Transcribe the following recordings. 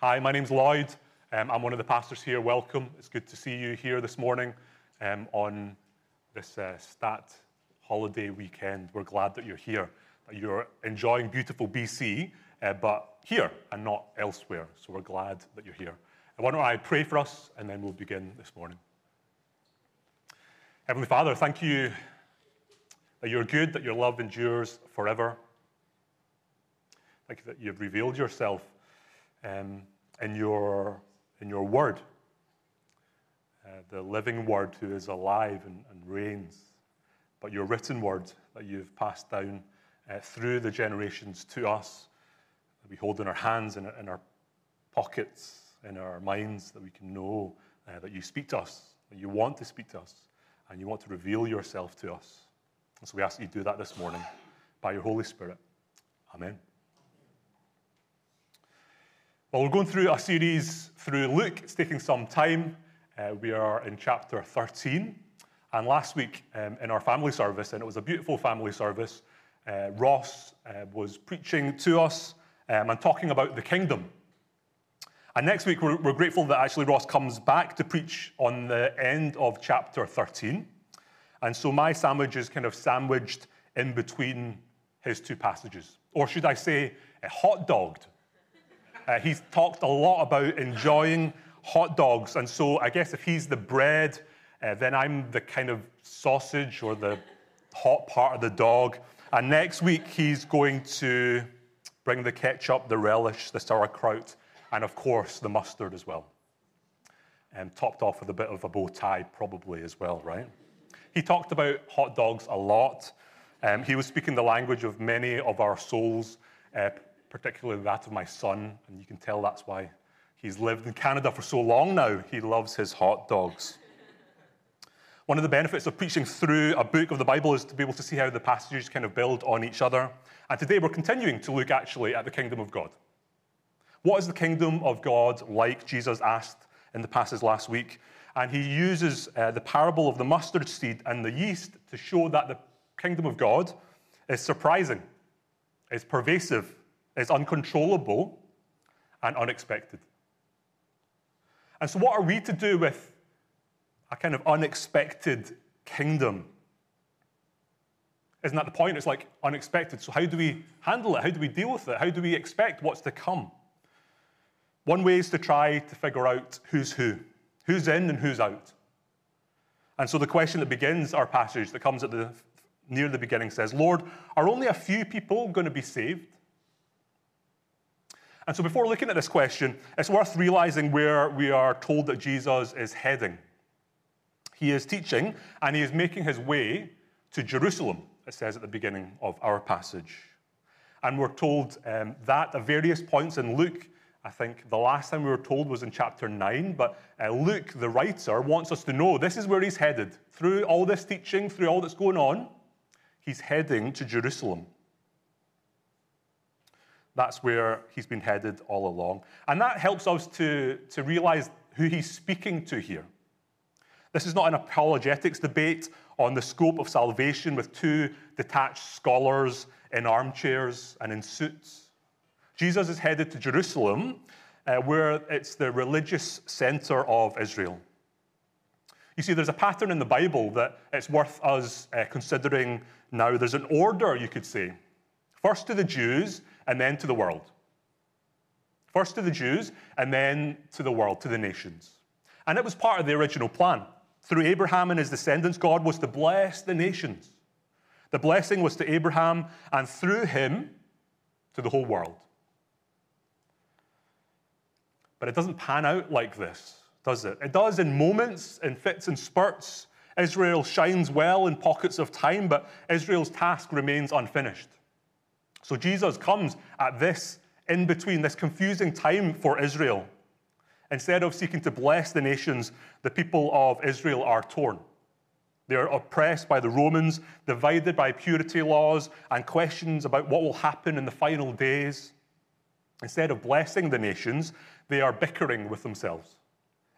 Hi, my name's Lloyd. Um, I'm one of the pastors here. Welcome. It's good to see you here this morning um, on this uh, stat holiday weekend. We're glad that you're here, that you're enjoying beautiful BC, uh, but here and not elsewhere. So we're glad that you're here. And why don't I pray for us and then we'll begin this morning. Heavenly Father, thank you that you're good, that your love endures forever. Thank you that you've revealed yourself um, in, your, in your word, uh, the living word who is alive and, and, reigns, but your written word that you've passed down uh, through the generations to us, that we hold in our hands and in, in our pockets, in our minds, that we can know uh, that you speak to us, that you want to speak to us, and you want to reveal yourself to us. And so we ask that you do that this morning by your Holy Spirit. Amen. Well, we're going through a series through Luke. It's taking some time. Uh, we are in chapter 13. And last week um, in our family service, and it was a beautiful family service, uh, Ross uh, was preaching to us um, and talking about the kingdom. And next week, we're, we're grateful that actually Ross comes back to preach on the end of chapter 13. And so my sandwich is kind of sandwiched in between his two passages. Or should I say, hot dogged uh, he's talked a lot about enjoying hot dogs. And so I guess if he's the bread, uh, then I'm the kind of sausage or the hot part of the dog. And next week, he's going to bring the ketchup, the relish, the sauerkraut, and of course, the mustard as well. And topped off with a bit of a bow tie, probably as well, right? He talked about hot dogs a lot. Um, he was speaking the language of many of our souls, uh, particularly that of my son, and you can tell that's why he's lived in Canada for so long now. He loves his hot dogs. One of the benefits of preaching through a book of the Bible is to be able to see how the passages kind of build on each other. And today we're continuing to look actually at the kingdom of God. What is the kingdom of God like? Jesus asked in the passage last week. And he uses uh, the parable of the mustard seed and the yeast to show that the kingdom of God is surprising, is pervasive, is uncontrollable and unexpected. And so, what are we to do with a kind of unexpected kingdom? Isn't that the point? It's like unexpected. So, how do we handle it? How do we deal with it? How do we expect what's to come? One way is to try to figure out who's who, who's in and who's out. And so, the question that begins our passage, that comes at the near the beginning, says, Lord, are only a few people going to be saved? And so, before looking at this question, it's worth realizing where we are told that Jesus is heading. He is teaching and he is making his way to Jerusalem, it says at the beginning of our passage. And we're told um, that at various points in Luke. I think the last time we were told was in chapter 9, but uh, Luke, the writer, wants us to know this is where he's headed. Through all this teaching, through all that's going on, he's heading to Jerusalem. That's where he's been headed all along. And that helps us to, to realize who he's speaking to here. This is not an apologetics debate on the scope of salvation with two detached scholars in armchairs and in suits. Jesus is headed to Jerusalem, uh, where it's the religious center of Israel. You see, there's a pattern in the Bible that it's worth us uh, considering now. There's an order, you could say. First to the Jews, and then to the world. First to the Jews, and then to the world, to the nations. And it was part of the original plan. Through Abraham and his descendants, God was to bless the nations. The blessing was to Abraham, and through him, to the whole world. But it doesn't pan out like this, does it? It does in moments, in fits and spurts. Israel shines well in pockets of time, but Israel's task remains unfinished. So Jesus comes at this in between, this confusing time for Israel. Instead of seeking to bless the nations, the people of Israel are torn. They are oppressed by the Romans, divided by purity laws and questions about what will happen in the final days. Instead of blessing the nations, they are bickering with themselves.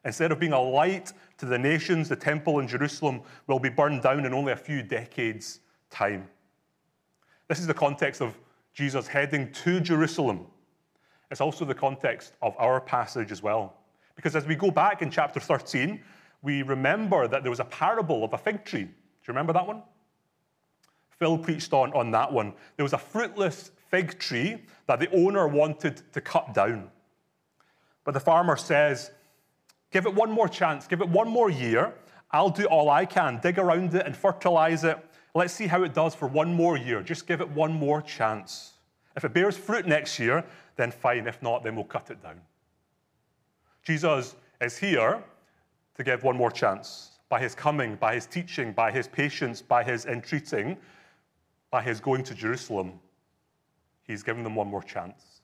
Instead of being a light to the nations, the temple in Jerusalem will be burned down in only a few decades' time. This is the context of Jesus heading to Jerusalem. It's also the context of our passage as well. Because as we go back in chapter 13, we remember that there was a parable of a fig tree. Do you remember that one? Phil preached on, on that one. There was a fruitless fig tree that the owner wanted to cut down. But the farmer says, Give it one more chance, give it one more year. I'll do all I can, dig around it and fertilize it. Let's see how it does for one more year. Just give it one more chance. If it bears fruit next year, then fine. If not, then we'll cut it down. Jesus is here to give one more chance by his coming, by his teaching, by his patience, by his entreating, by his going to Jerusalem. He's given them one more chance.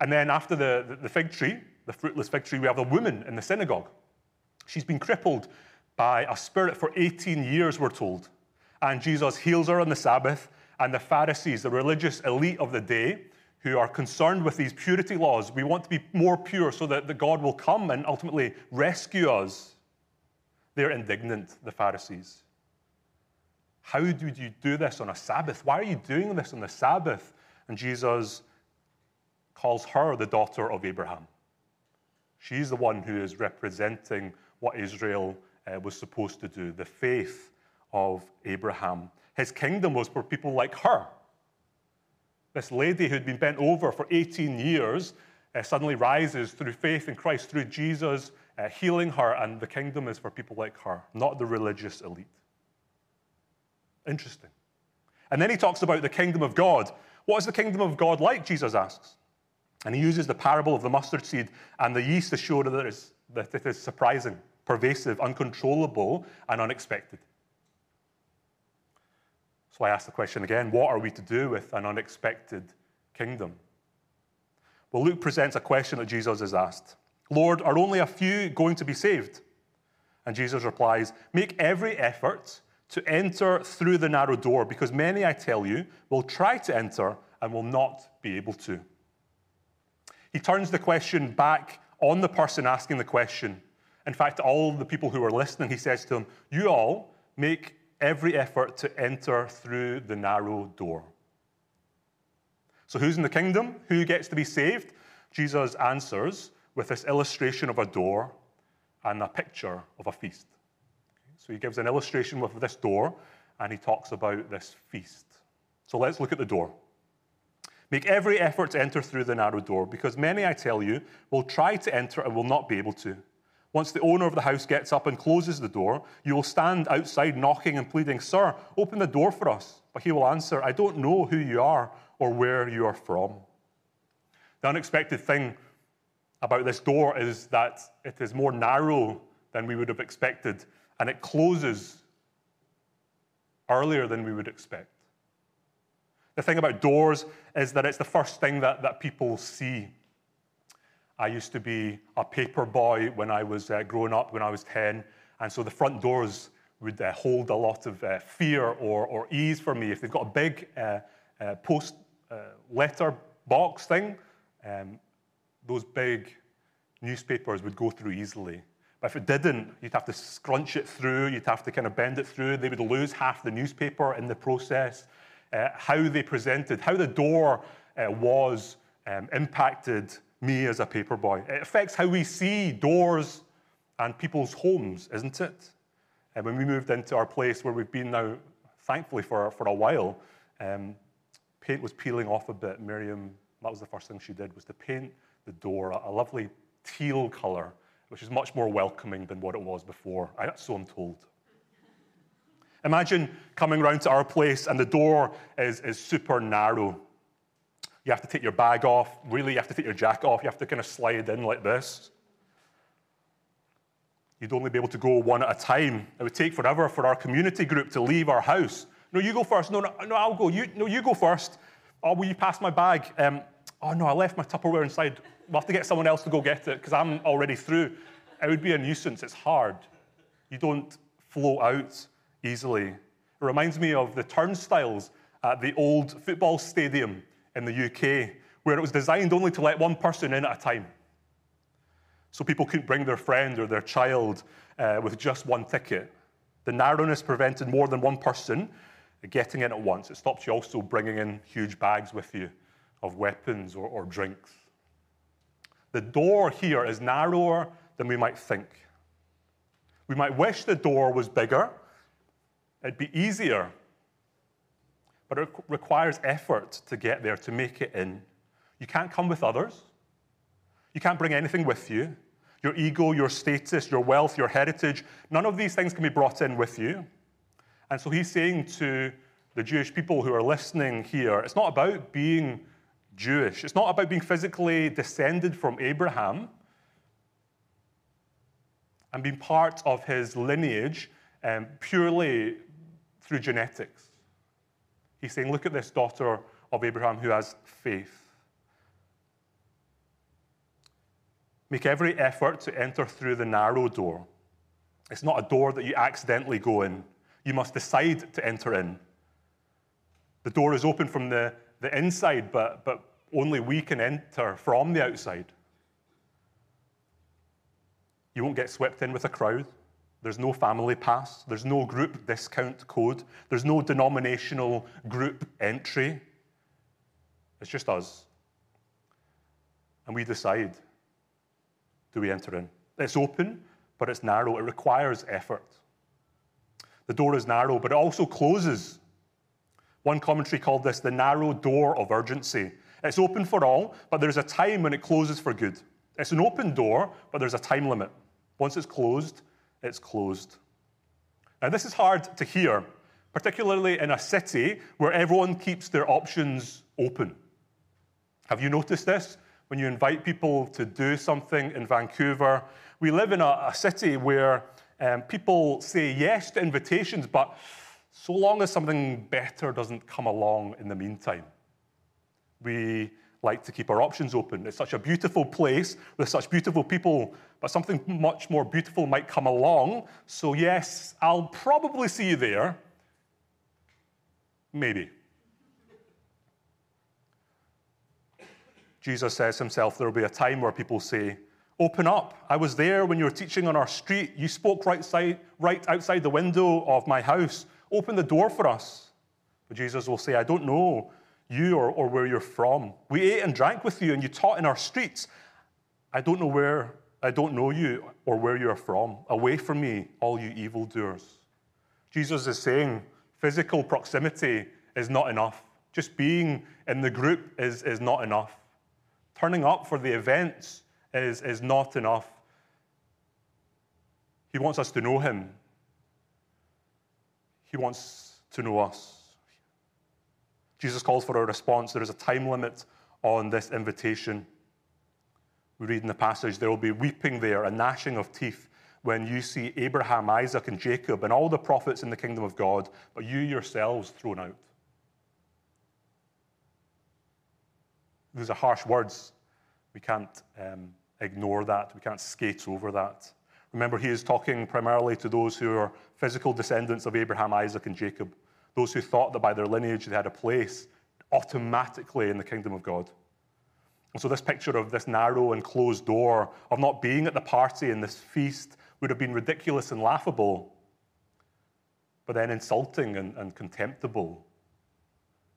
And then after the, the, the fig tree, the fruitless fig tree, we have a woman in the synagogue. She's been crippled by a spirit for 18 years, we're told. And Jesus heals her on the Sabbath, and the Pharisees, the religious elite of the day, who are concerned with these purity laws, we want to be more pure so that the God will come and ultimately rescue us. They're indignant, the Pharisees. How did you do this on a Sabbath? Why are you doing this on the Sabbath? And Jesus calls her the daughter of Abraham. She's the one who is representing what Israel uh, was supposed to do, the faith of Abraham. His kingdom was for people like her. This lady who'd been bent over for 18 years uh, suddenly rises through faith in Christ, through Jesus uh, healing her, and the kingdom is for people like her, not the religious elite. Interesting. And then he talks about the kingdom of God. What is the kingdom of God like? Jesus asks. And he uses the parable of the mustard seed and the yeast to show that it is, that it is surprising, pervasive, uncontrollable, and unexpected. So I ask the question again what are we to do with an unexpected kingdom? Well, Luke presents a question that Jesus has asked Lord, are only a few going to be saved? And Jesus replies, Make every effort to enter through the narrow door, because many, I tell you, will try to enter and will not be able to. He turns the question back on the person asking the question. In fact, all the people who are listening, he says to them, You all make every effort to enter through the narrow door. So, who's in the kingdom? Who gets to be saved? Jesus answers with this illustration of a door and a picture of a feast. So he gives an illustration with this door and he talks about this feast. So let's look at the door. Make every effort to enter through the narrow door, because many, I tell you, will try to enter and will not be able to. Once the owner of the house gets up and closes the door, you will stand outside knocking and pleading, Sir, open the door for us. But he will answer, I don't know who you are or where you are from. The unexpected thing about this door is that it is more narrow than we would have expected and it closes earlier than we would expect. The thing about doors is that it's the first thing that, that people see. I used to be a paper boy when I was uh, growing up, when I was 10, and so the front doors would uh, hold a lot of uh, fear or, or ease for me. If they've got a big uh, uh, post uh, letter box thing, um, those big newspapers would go through easily. But if it didn't, you'd have to scrunch it through, you'd have to kind of bend it through. They would lose half the newspaper in the process. Uh, how they presented, how the door uh, was um, impacted me as a paper boy. It affects how we see doors and people's homes, isn't it? And when we moved into our place where we've been now, thankfully, for, for a while, um, paint was peeling off a bit. Miriam, that was the first thing she did, was to paint the door a, a lovely teal color which is much more welcoming than what it was before. I, so I'm told. Imagine coming round to our place and the door is, is super narrow. You have to take your bag off. Really, you have to take your jacket off. You have to kind of slide in like this. You'd only be able to go one at a time. It would take forever for our community group to leave our house. No, you go first. No, no, no I'll go. You, no, you go first. Oh, will you pass my bag? Um, oh, no, I left my Tupperware inside we'll have to get someone else to go get it because I'm already through. It would be a nuisance. It's hard. You don't flow out easily. It reminds me of the turnstiles at the old football stadium in the UK, where it was designed only to let one person in at a time. So people couldn't bring their friend or their child uh, with just one ticket. The narrowness prevented more than one person getting in at once. It stopped you also bringing in huge bags with you. of weapons or, or drinks. The door here is narrower than we might think. We might wish the door was bigger, it'd be easier, but it requires effort to get there, to make it in. You can't come with others. You can't bring anything with you. Your ego, your status, your wealth, your heritage, none of these things can be brought in with you. And so he's saying to the Jewish people who are listening here, it's not about being Jewish. It's not about being physically descended from Abraham and being part of his lineage um, purely through genetics. He's saying, look at this daughter of Abraham who has faith. Make every effort to enter through the narrow door. It's not a door that you accidentally go in. You must decide to enter in. The door is open from the, the inside, but, but only we can enter from the outside. You won't get swept in with a crowd. There's no family pass. There's no group discount code. There's no denominational group entry. It's just us. And we decide do we enter in? It's open, but it's narrow. It requires effort. The door is narrow, but it also closes. One commentary called this the narrow door of urgency. It's open for all, but there's a time when it closes for good. It's an open door, but there's a time limit. Once it's closed, it's closed. Now, this is hard to hear, particularly in a city where everyone keeps their options open. Have you noticed this? When you invite people to do something in Vancouver, we live in a, a city where um, people say yes to invitations, but so long as something better doesn't come along in the meantime. We like to keep our options open. It's such a beautiful place with such beautiful people, but something much more beautiful might come along. So, yes, I'll probably see you there. Maybe. Jesus says himself there will be a time where people say, Open up. I was there when you were teaching on our street. You spoke right, side, right outside the window of my house. Open the door for us. But Jesus will say, I don't know you or, or where you're from. We ate and drank with you and you taught in our streets. I don't know where, I don't know you or where you're from. Away from me, all you evildoers. Jesus is saying physical proximity is not enough. Just being in the group is, is not enough. Turning up for the events is, is not enough. He wants us to know him. He wants to know us. Jesus calls for a response. There is a time limit on this invitation. We read in the passage there will be weeping there, a gnashing of teeth when you see Abraham, Isaac, and Jacob and all the prophets in the kingdom of God, but you yourselves thrown out. These are harsh words. We can't um, ignore that. We can't skate over that. Remember, he is talking primarily to those who are physical descendants of Abraham, Isaac, and Jacob those who thought that by their lineage they had a place automatically in the kingdom of God. And so, this picture of this narrow and closed door, of not being at the party in this feast, would have been ridiculous and laughable, but then insulting and, and contemptible.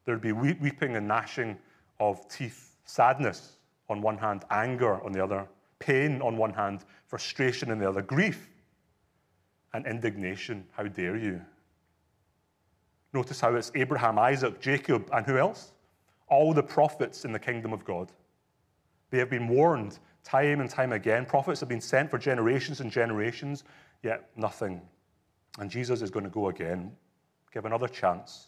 There'd be weeping and gnashing of teeth, sadness on one hand, anger on the other, pain on one hand, frustration on the other, grief and indignation. How dare you? Notice how it's Abraham, Isaac, Jacob, and who else? All the prophets in the kingdom of God. They have been warned time and time again. Prophets have been sent for generations and generations, yet nothing. And Jesus is going to go again, give another chance.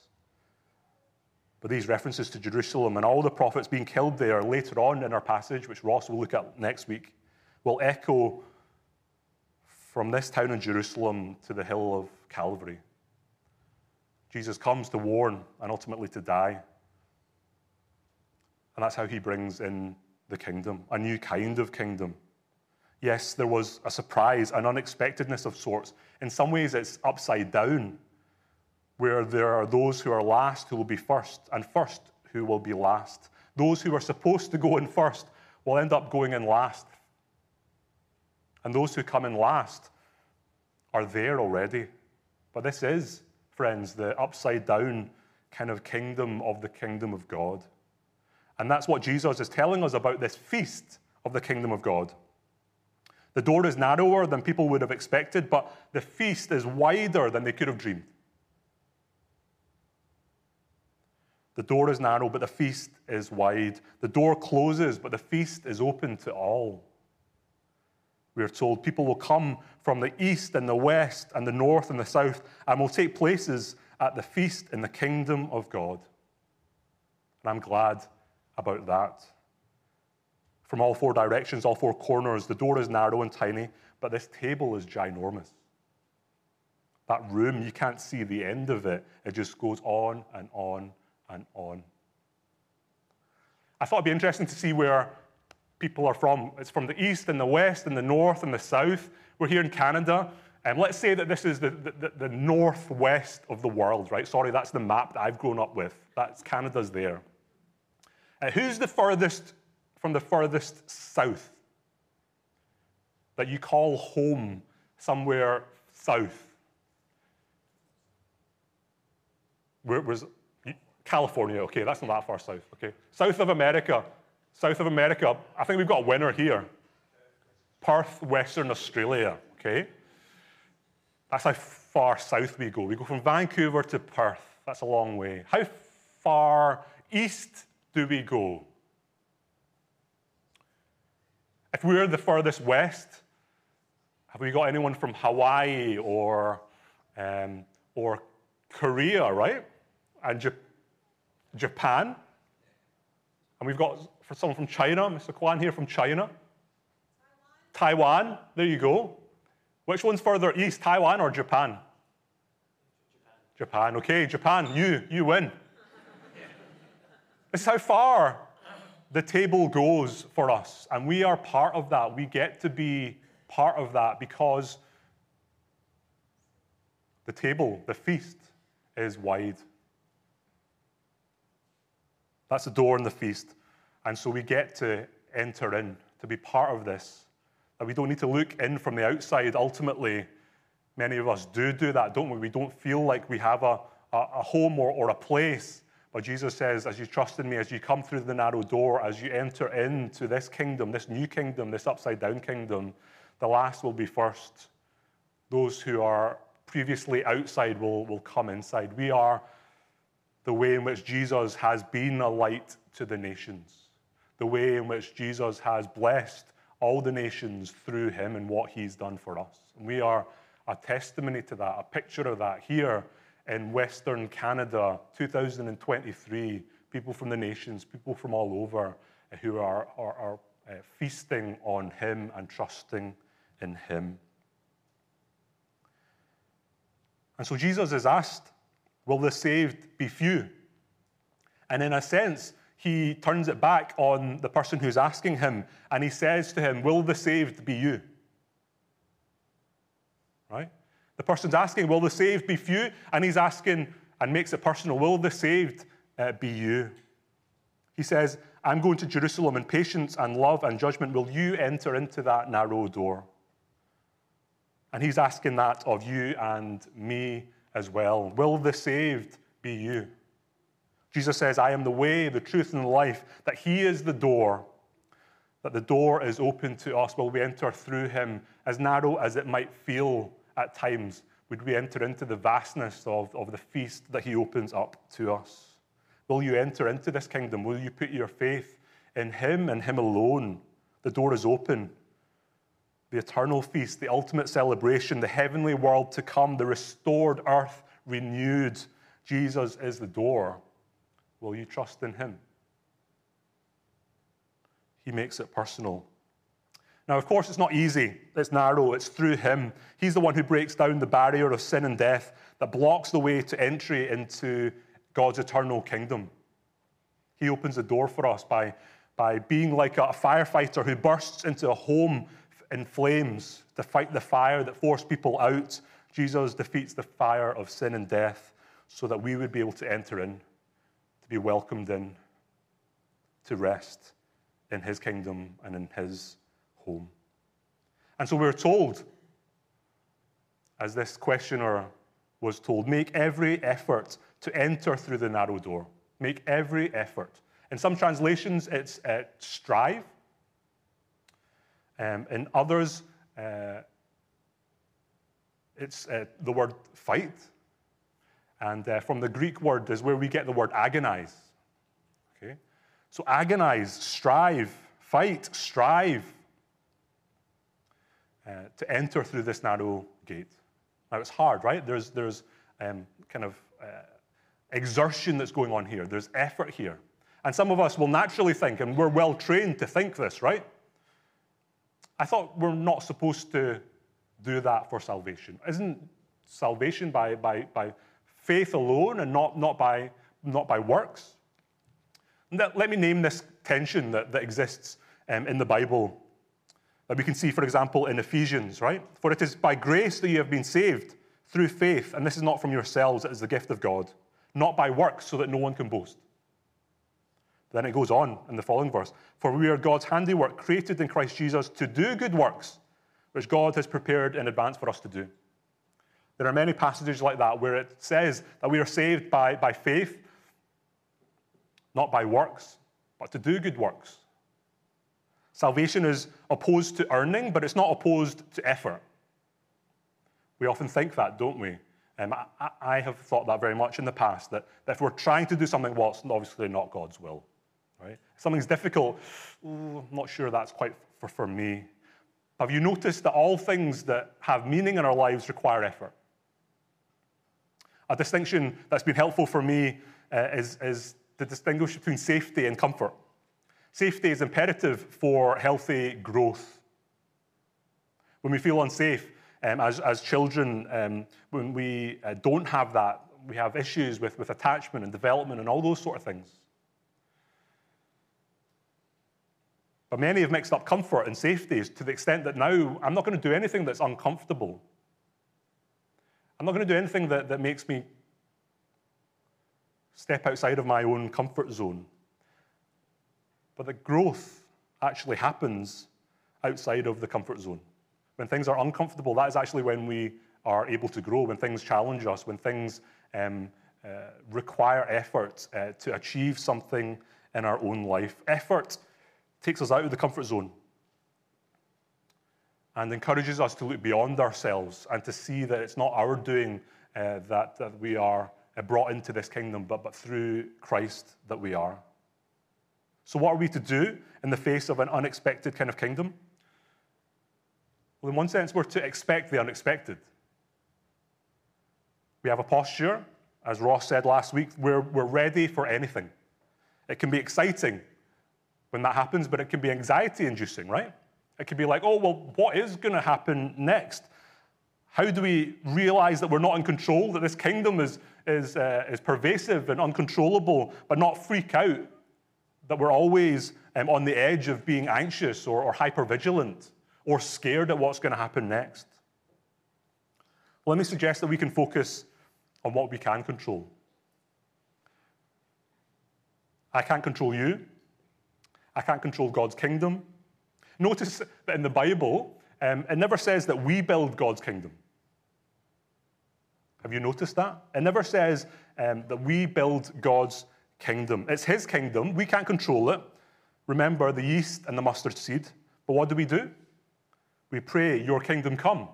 But these references to Jerusalem and all the prophets being killed there later on in our passage, which Ross will look at next week, will echo from this town in Jerusalem to the hill of Calvary. Jesus comes to warn and ultimately to die. And that's how he brings in the kingdom, a new kind of kingdom. Yes, there was a surprise, an unexpectedness of sorts. In some ways, it's upside down, where there are those who are last who will be first, and first who will be last. Those who are supposed to go in first will end up going in last. And those who come in last are there already. But this is friends, the upside down kind of kingdom of the kingdom of God. And that's what Jesus is telling us about this feast of the kingdom of God. The door is narrower than people would have expected, but the feast is wider than they could have dreamed. The door is narrow, but the feast is wide. The door closes, but the feast is open to all. We are told people will come from the east and the west and the north and the south and will take places at the feast in the kingdom of God. And I'm glad about that. From all four directions, all four corners, the door is narrow and tiny, but this table is ginormous. That room, you can't see the end of it. It just goes on and on and on. I thought it'd be interesting to see where people are from. It's from the east and the west and the north and the south. We're here in Canada. And let's say that this is the, the, the, northwest of the world, right? Sorry, that's the map that I've grown up with. That's Canada's there. Uh, who's the furthest from the furthest south that you call home somewhere south? Where was California, okay, that's not that far south, okay. South of America, south of America, I think we've got a winner here. Perth, Western Australia, okay. That's how far south we go. We go from Vancouver to Perth. That's a long way. How far east do we go? If we're the furthest west, have we got anyone from Hawaii or, um, or Korea, right? And Japan? Japan. And we've got for someone from China, Mr. Kwan here from China. Taiwan. Taiwan. There you go. Which one's further east, Taiwan or Japan? Japan. Japan. Okay, Japan, you, you win. This is how far the table goes for us. And we are part of that. We get to be part of that because the table, the feast, is wide. That's the door in the feast. And so we get to enter in, to be part of this. That we don't need to look in from the outside. Ultimately, many of us do do that, don't we? We don't feel like we have a, a, a home or, or a place. But Jesus says, as you trust in me, as you come through the narrow door, as you enter into this kingdom, this new kingdom, this upside down kingdom, the last will be first. Those who are previously outside will, will come inside. We are the way in which Jesus has been a light to the nations, the way in which Jesus has blessed all the nations through him and what he's done for us. And we are a testimony to that, a picture of that here in Western Canada, 2023. People from the nations, people from all over who are, are, are uh, feasting on him and trusting in him. And so Jesus is asked Will the saved be few? And in a sense, he turns it back on the person who's asking him and he says to him, Will the saved be you? Right? The person's asking, Will the saved be few? And he's asking and makes it personal, Will the saved uh, be you? He says, I'm going to Jerusalem in patience and love and judgment. Will you enter into that narrow door? And he's asking that of you and me as well. Will the saved be you? Jesus says, I am the way, the truth, and the life, that He is the door, that the door is open to us. Will we enter through Him, as narrow as it might feel at times? Would we enter into the vastness of, of the feast that He opens up to us? Will you enter into this kingdom? Will you put your faith in Him and Him alone? The door is open the eternal feast, the ultimate celebration, the heavenly world to come, the restored earth renewed. Jesus is the door. Will you trust in him? He makes it personal. Now, of course, it's not easy. It's narrow. It's through him. He's the one who breaks down the barrier of sin and death that blocks the way to entry into God's eternal kingdom. He opens the door for us by, by being like a firefighter who bursts into a home in flames to fight the fire that forced people out. Jesus defeats the fire of sin and death so that we would be able to enter in, to be welcomed in, to rest in his kingdom and in his home. And so we're told, as this questioner was told, make every effort to enter through the narrow door. Make every effort. In some translations, it's uh, strive. Um, in others, uh, it's uh, the word fight. And uh, from the Greek word is where we get the word agonize. Okay? So agonize, strive, fight, strive uh, to enter through this narrow gate. Now it's hard, right? There's, there's um, kind of uh, exertion that's going on here, there's effort here. And some of us will naturally think, and we're well trained to think this, right? I thought we're not supposed to do that for salvation. Isn't salvation by, by, by faith alone and not, not, by, not by works? Let, me name this tension that, that exists um, in the Bible we can see, for example, in Ephesians, right? For it is by grace that you have been saved through faith, and this is not from yourselves, it is the gift of God, not by works, so that no one can boast. Then it goes on in the following verse For we are God's handiwork, created in Christ Jesus to do good works, which God has prepared in advance for us to do. There are many passages like that where it says that we are saved by, by faith, not by works, but to do good works. Salvation is opposed to earning, but it's not opposed to effort. We often think that, don't we? Um, I, I, have thought that very much in the past, that, that if we're trying to do something, well, it's obviously not God's will. Right? If something's difficult, ooh, I'm not sure that's quite for, for me. Have you noticed that all things that have meaning in our lives require effort? A distinction that's been helpful for me uh, is, is to distinguish between safety and comfort. Safety is imperative for healthy growth. When we feel unsafe um, as, as children, um, when we uh, don't have that, we have issues with, with attachment and development and all those sort of things. But many have mixed up comfort and safety to the extent that now I'm not going to do anything that's uncomfortable. I'm not going to do anything that, that makes me step outside of my own comfort zone. But the growth actually happens outside of the comfort zone. When things are uncomfortable, that is actually when we are able to grow, when things challenge us, when things um, uh, require effort uh, to achieve something in our own life. Effort takes us out of the comfort zone and encourages us to look beyond ourselves and to see that it's not our doing uh, that, that we are uh, brought into this kingdom, but, but through Christ that we are. So, what are we to do in the face of an unexpected kind of kingdom? Well, in one sense, we're to expect the unexpected. We have a posture, as Ross said last week, where we're ready for anything. It can be exciting when that happens, but it can be anxiety inducing, right? It can be like, oh, well, what is going to happen next? How do we realize that we're not in control, that this kingdom is, is, uh, is pervasive and uncontrollable, but not freak out that we're always um, on the edge of being anxious or, or hypervigilant or scared at what's going to happen next. Let me suggest that we can focus on what we can control. I can't control you. I can't control God's kingdom. Notice that in the Bible, um, it never says that we build God's kingdom. Have you noticed that? It never says um, that we build God's kingdom. It's his kingdom. We can't control it. Remember the yeast and the mustard seed. But what do we do? We pray, Your kingdom come.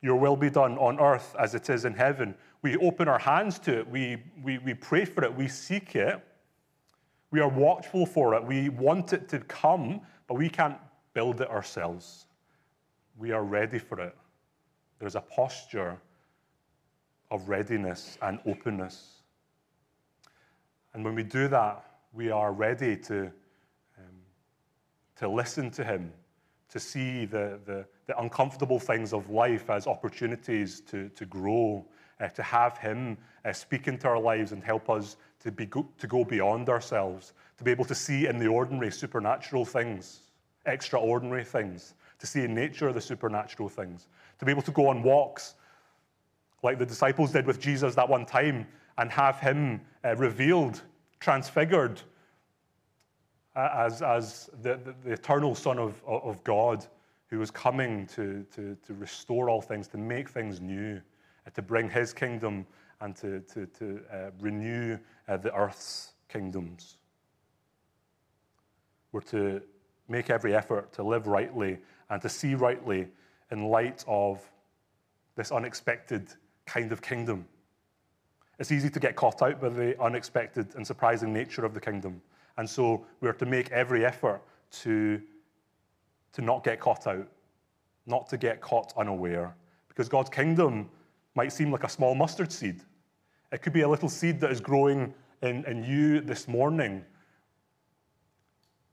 Your will be done on earth as it is in heaven. We open our hands to it. We, we, we pray for it. We seek it. We are watchful for it. We want it to come, but we can't build it ourselves. We are ready for it. There's a posture of readiness and openness. And when we do that, we are ready to, um, to listen to Him, to see the, the, the, uncomfortable things of life as opportunities to, to grow, uh, to have Him uh, speak into our lives and help us to, be go, to go beyond ourselves, to be able to see in the ordinary supernatural things, extraordinary things, to see in nature the supernatural things, to be able to go on walks like the disciples did with Jesus that one time and have him uh, revealed, transfigured uh, as, as the, the, the, eternal Son of, of God who was coming to, to, to restore all things, to make things new, uh, to bring his kingdom and to, to, to uh, renew uh, the earth's kingdoms. We're to make every effort to live rightly and to see rightly in light of this unexpected kind of kingdom. It's easy to get caught out by the unexpected and surprising nature of the kingdom. And so we're to make every effort to, to not get caught out, not to get caught unaware. Because God's kingdom might seem like a small mustard seed. It could be a little seed that is growing in, in you this morning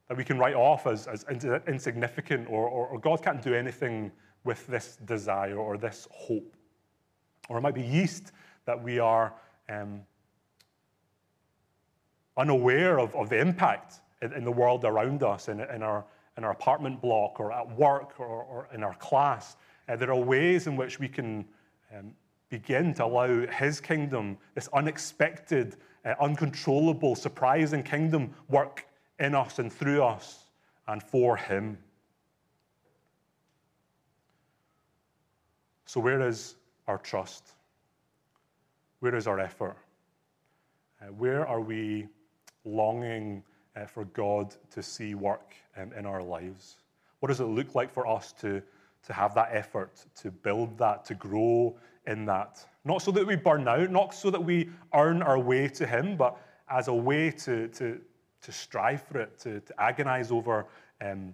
that we can write off as, as insignificant or, or, or God can't do anything with this desire or this hope. Or it might be yeast that we are um, unaware of, of the impact in, in, the world around us, in, in, our, in our apartment block or at work or, or in our class. Uh, there are ways in which we can um, begin to allow His kingdom, this unexpected, uh, uncontrollable, surprising kingdom, work in us and through us and for Him. So, where is our trust? Where is our effort? Uh, where are we longing uh, for God to see work um, in our lives? What does it look like for us to, to have that effort, to build that, to grow in that? Not so that we burn out, not so that we earn our way to Him, but as a way to, to, to strive for it, to, to agonize over um,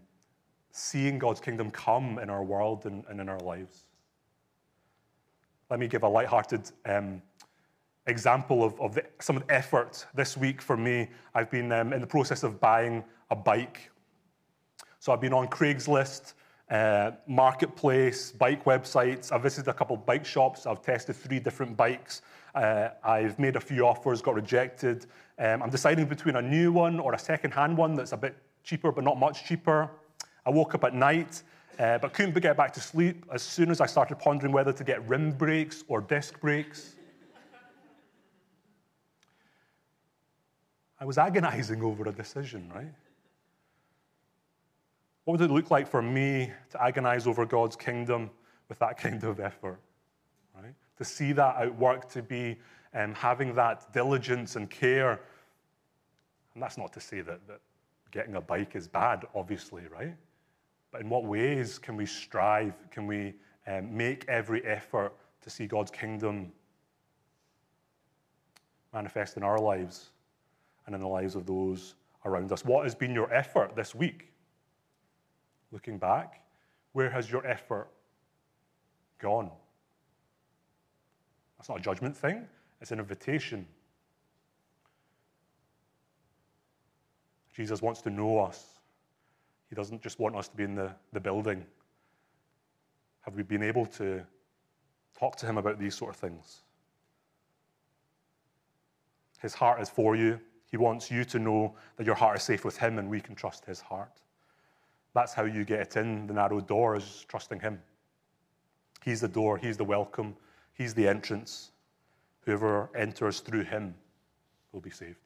seeing God's kingdom come in our world and, and in our lives. Let me give a lighthearted um, example of, of the, some of the effort this week for me. I've been um, in the process of buying a bike. So I've been on Craigslist, uh, Marketplace, bike websites. I've visited a couple of bike shops. I've tested three different bikes. Uh, I've made a few offers, got rejected. Um, I'm deciding between a new one or a second-hand one that's a bit cheaper, but not much cheaper. I woke up at night, uh, but couldn't get back to sleep as soon as I started pondering whether to get rim brakes or disc brakes. I was agonizing over a decision, right? What would it look like for me to agonize over God's kingdom with that kind of effort? Right? To see that at work, to be um, having that diligence and care. And that's not to say that, that getting a bike is bad, obviously, right? But in what ways can we strive? Can we um, make every effort to see God's kingdom manifest in our lives and in the lives of those around us? What has been your effort this week? Looking back, where has your effort gone? That's not a judgment thing, it's an invitation. Jesus wants to know us. He doesn't just want us to be in the, the building. Have we been able to talk to him about these sort of things? His heart is for you. He wants you to know that your heart is safe with him and we can trust his heart. That's how you get it in the narrow door, is trusting him. He's the door, he's the welcome, he's the entrance. Whoever enters through him will be saved.